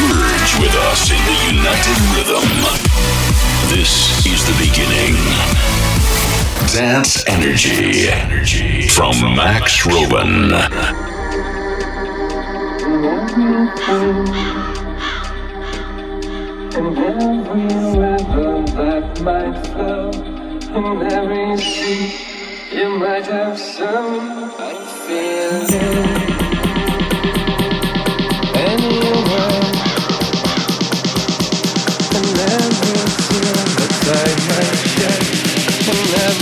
Merge with us in the united rhythm. This is the beginning. Dance Energy. Energy. From Max Robin. And every river that might flow, and every sea you might have sown, I feel it.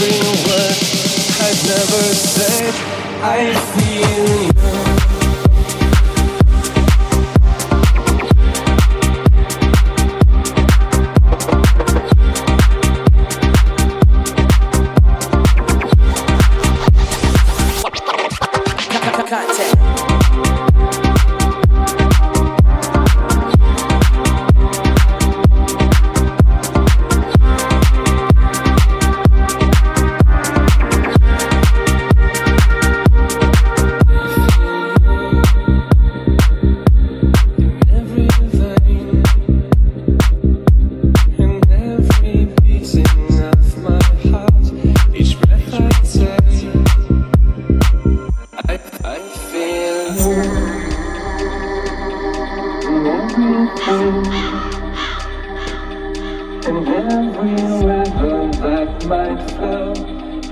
Every word I'd never said, I feel you.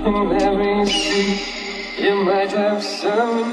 And every sea you might have sown,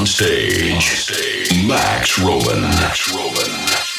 On stage, On stage. Max Roman. Max Roman.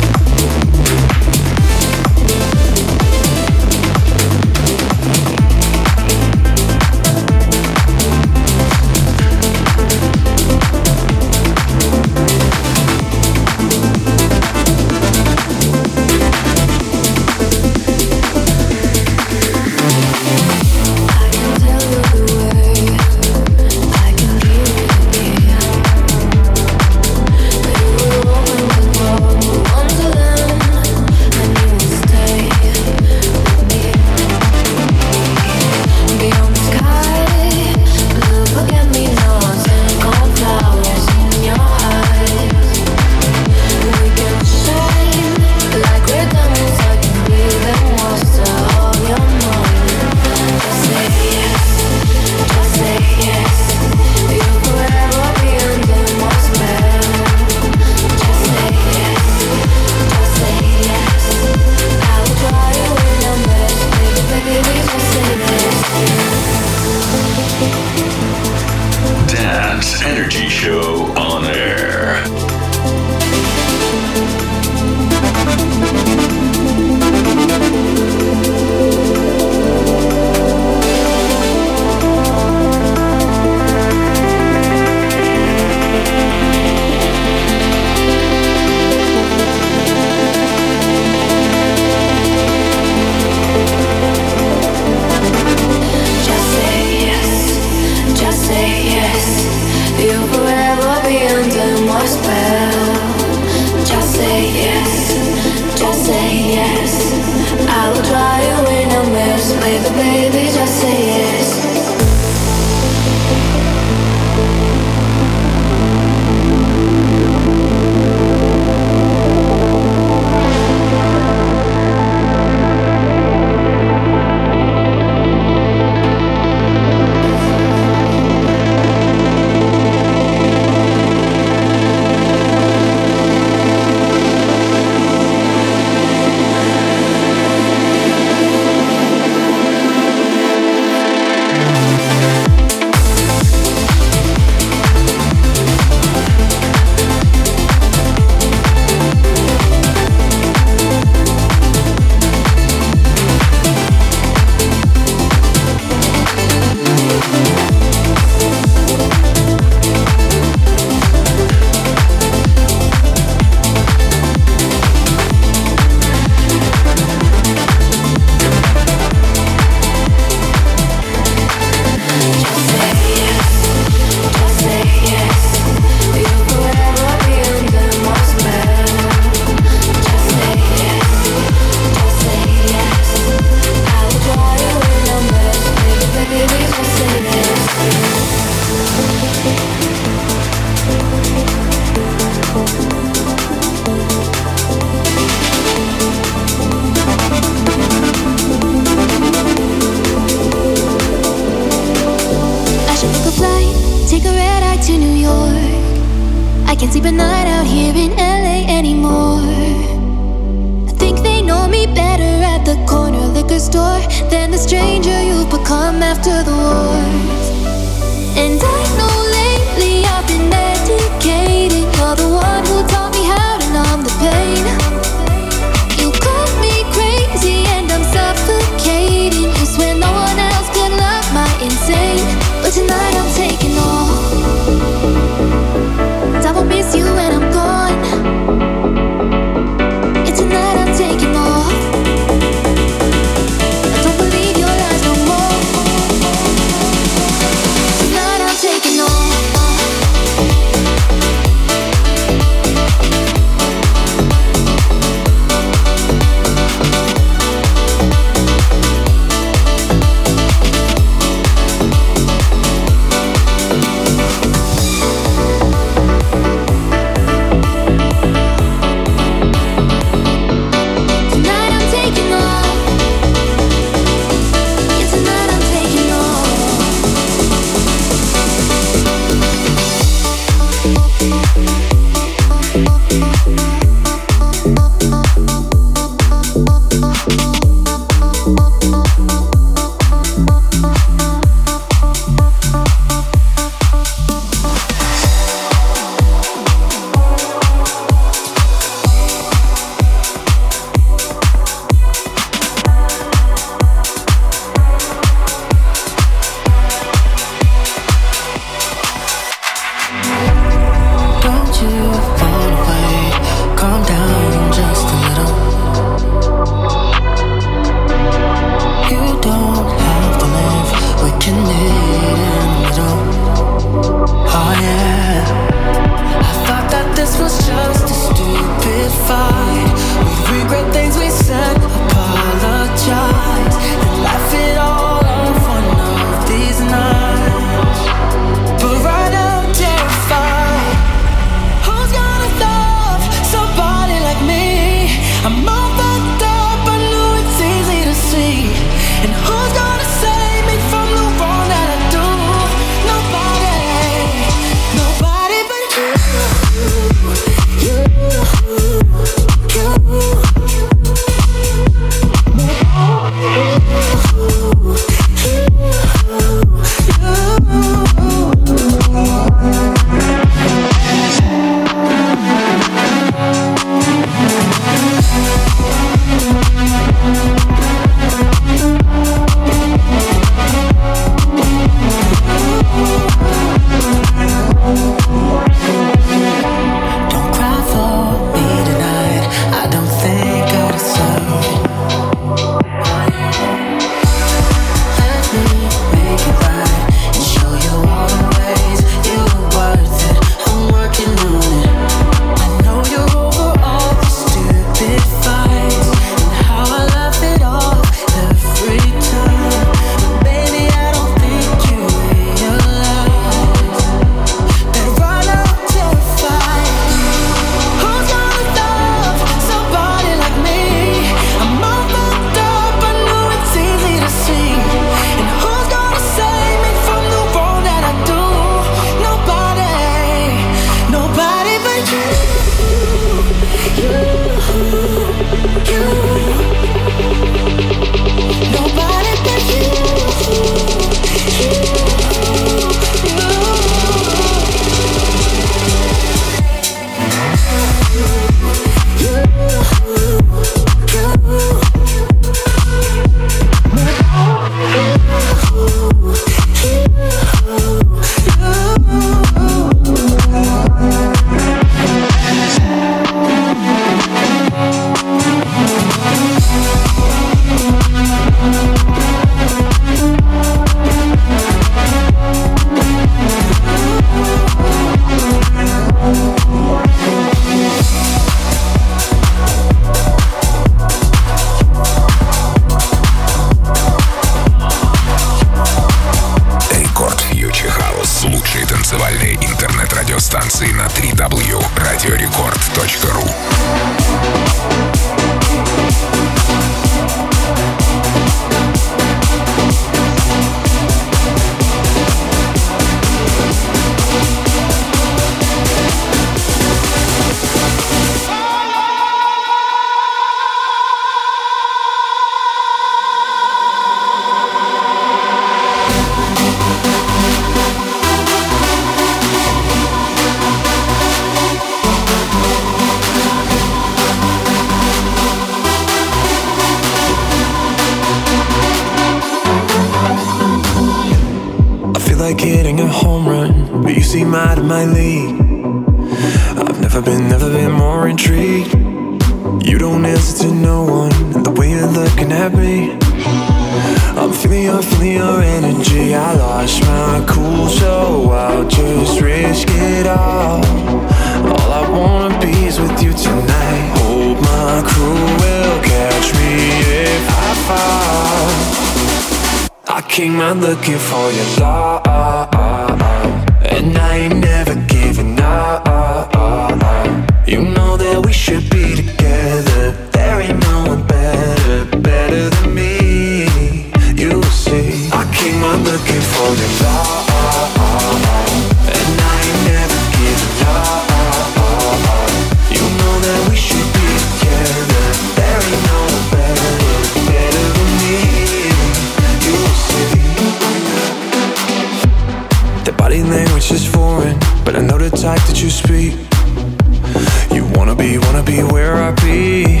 Be, wanna be where I be.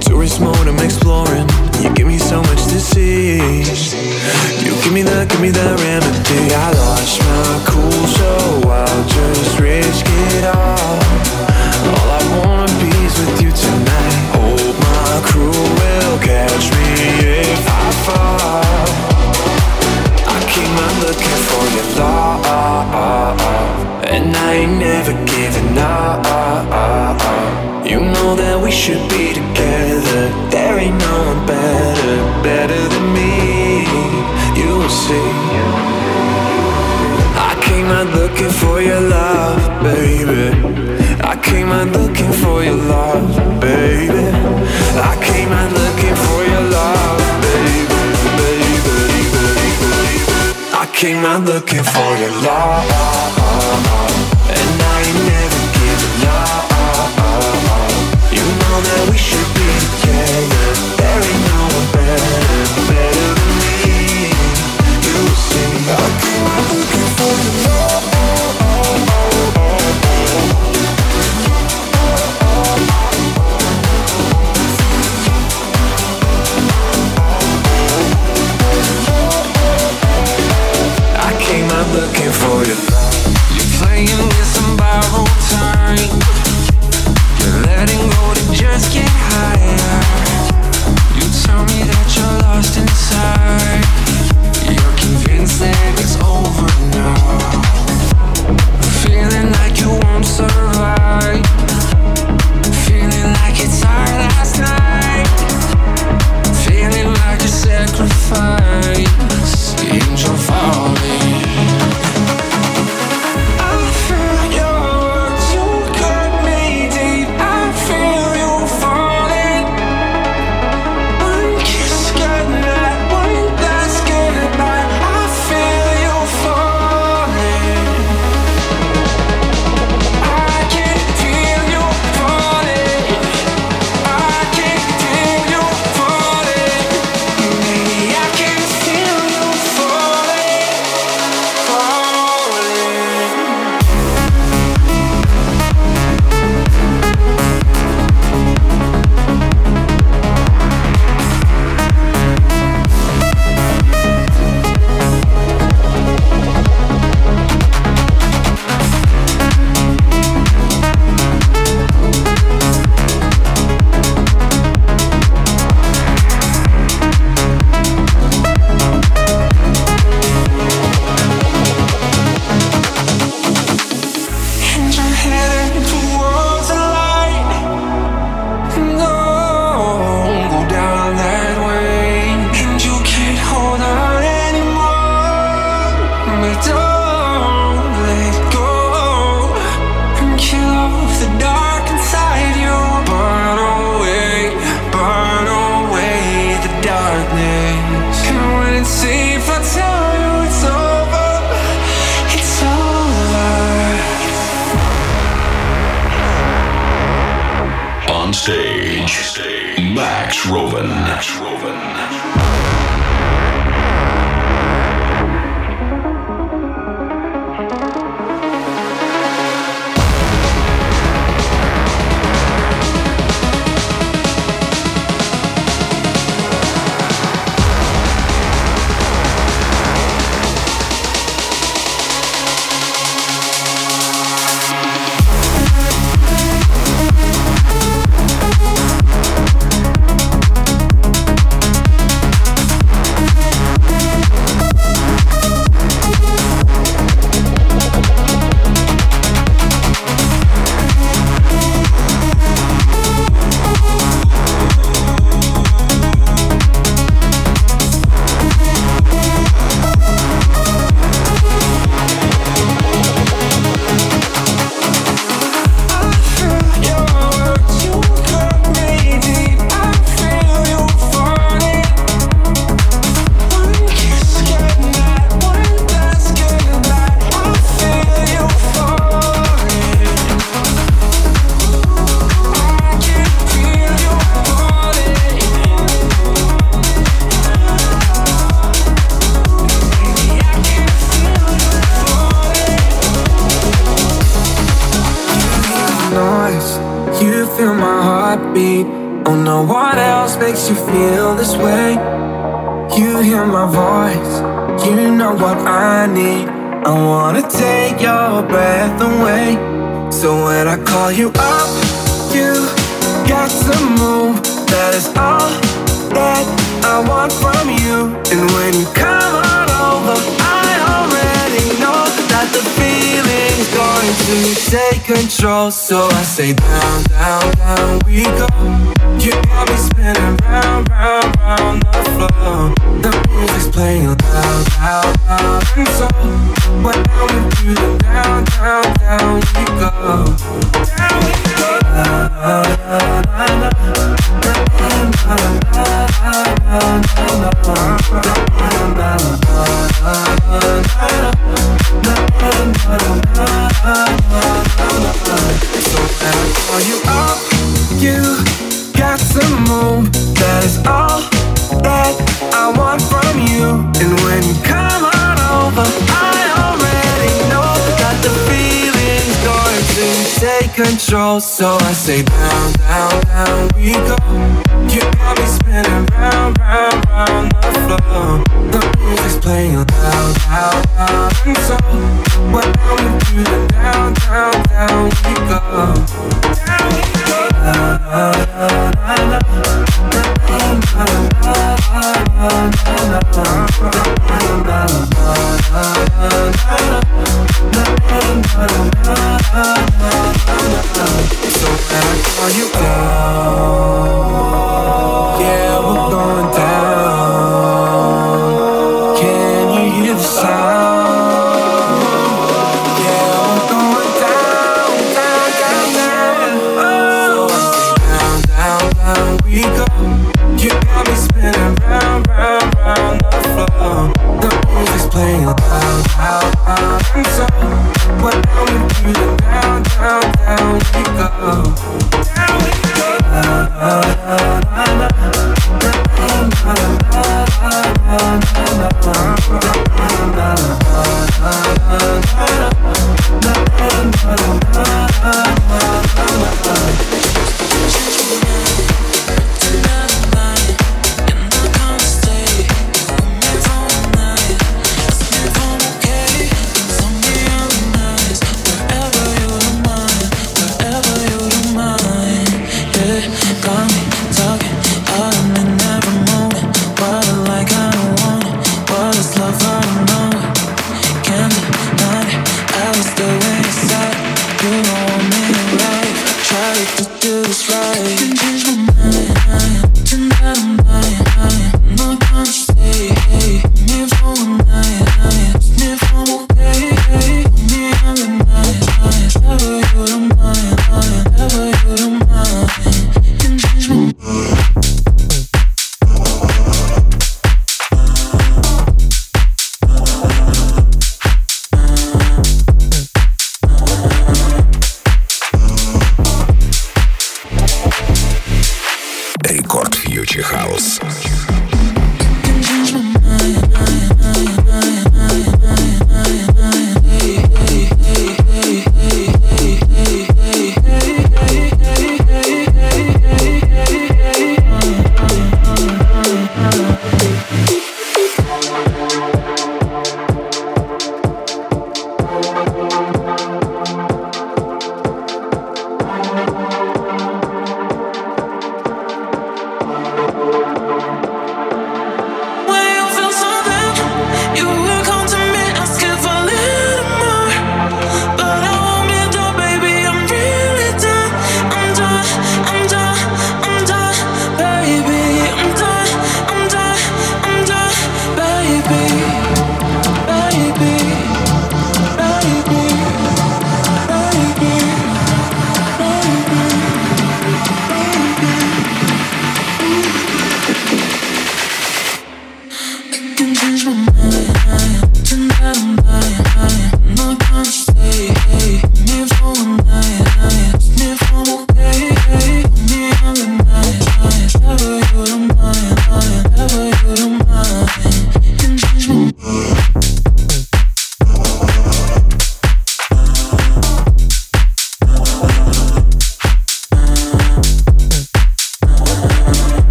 Tourist mode, I'm exploring. You give me so much to see. You give me the, give me the remedy. I lost my cool, so I'll just risk it all. All I wanna be is with you tonight. Hope my crew will catch me if I fall. I came out looking for your love, and I ain't never giving up. You know that we should be together. There ain't no one better, better than me. You will see. I came out looking for your love, baby. I came out looking for your love, baby. I came out looking for your love, baby, baby, baby, baby. I came out looking for your love, out and so, down into the down, down, down we go. so I say down, down, down we go. You got me spinning round, round, round the floor. The music's playing loud, loud, loud, and so we're down with the down, down, down we go.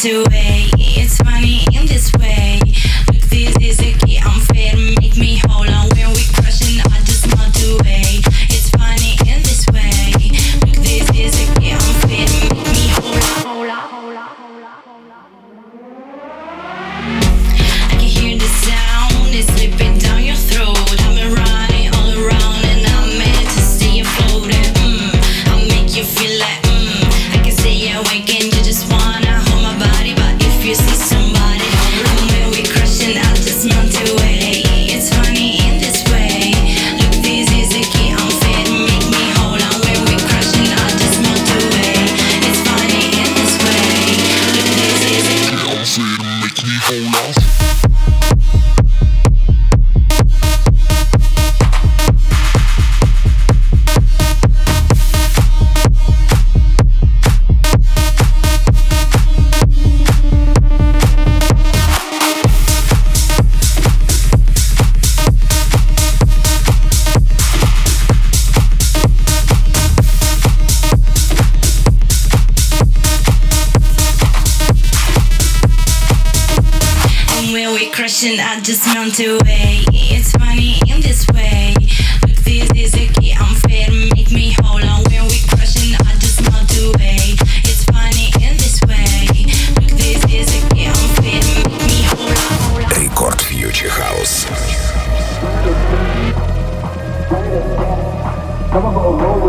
to wait. attention, I just melt away. It's funny in this way. This is a key unfair. Make me on when we crushing, I just away. It's funny in this way. Look, this is a key unfair. Make me on. Come on,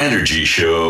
Energy Show.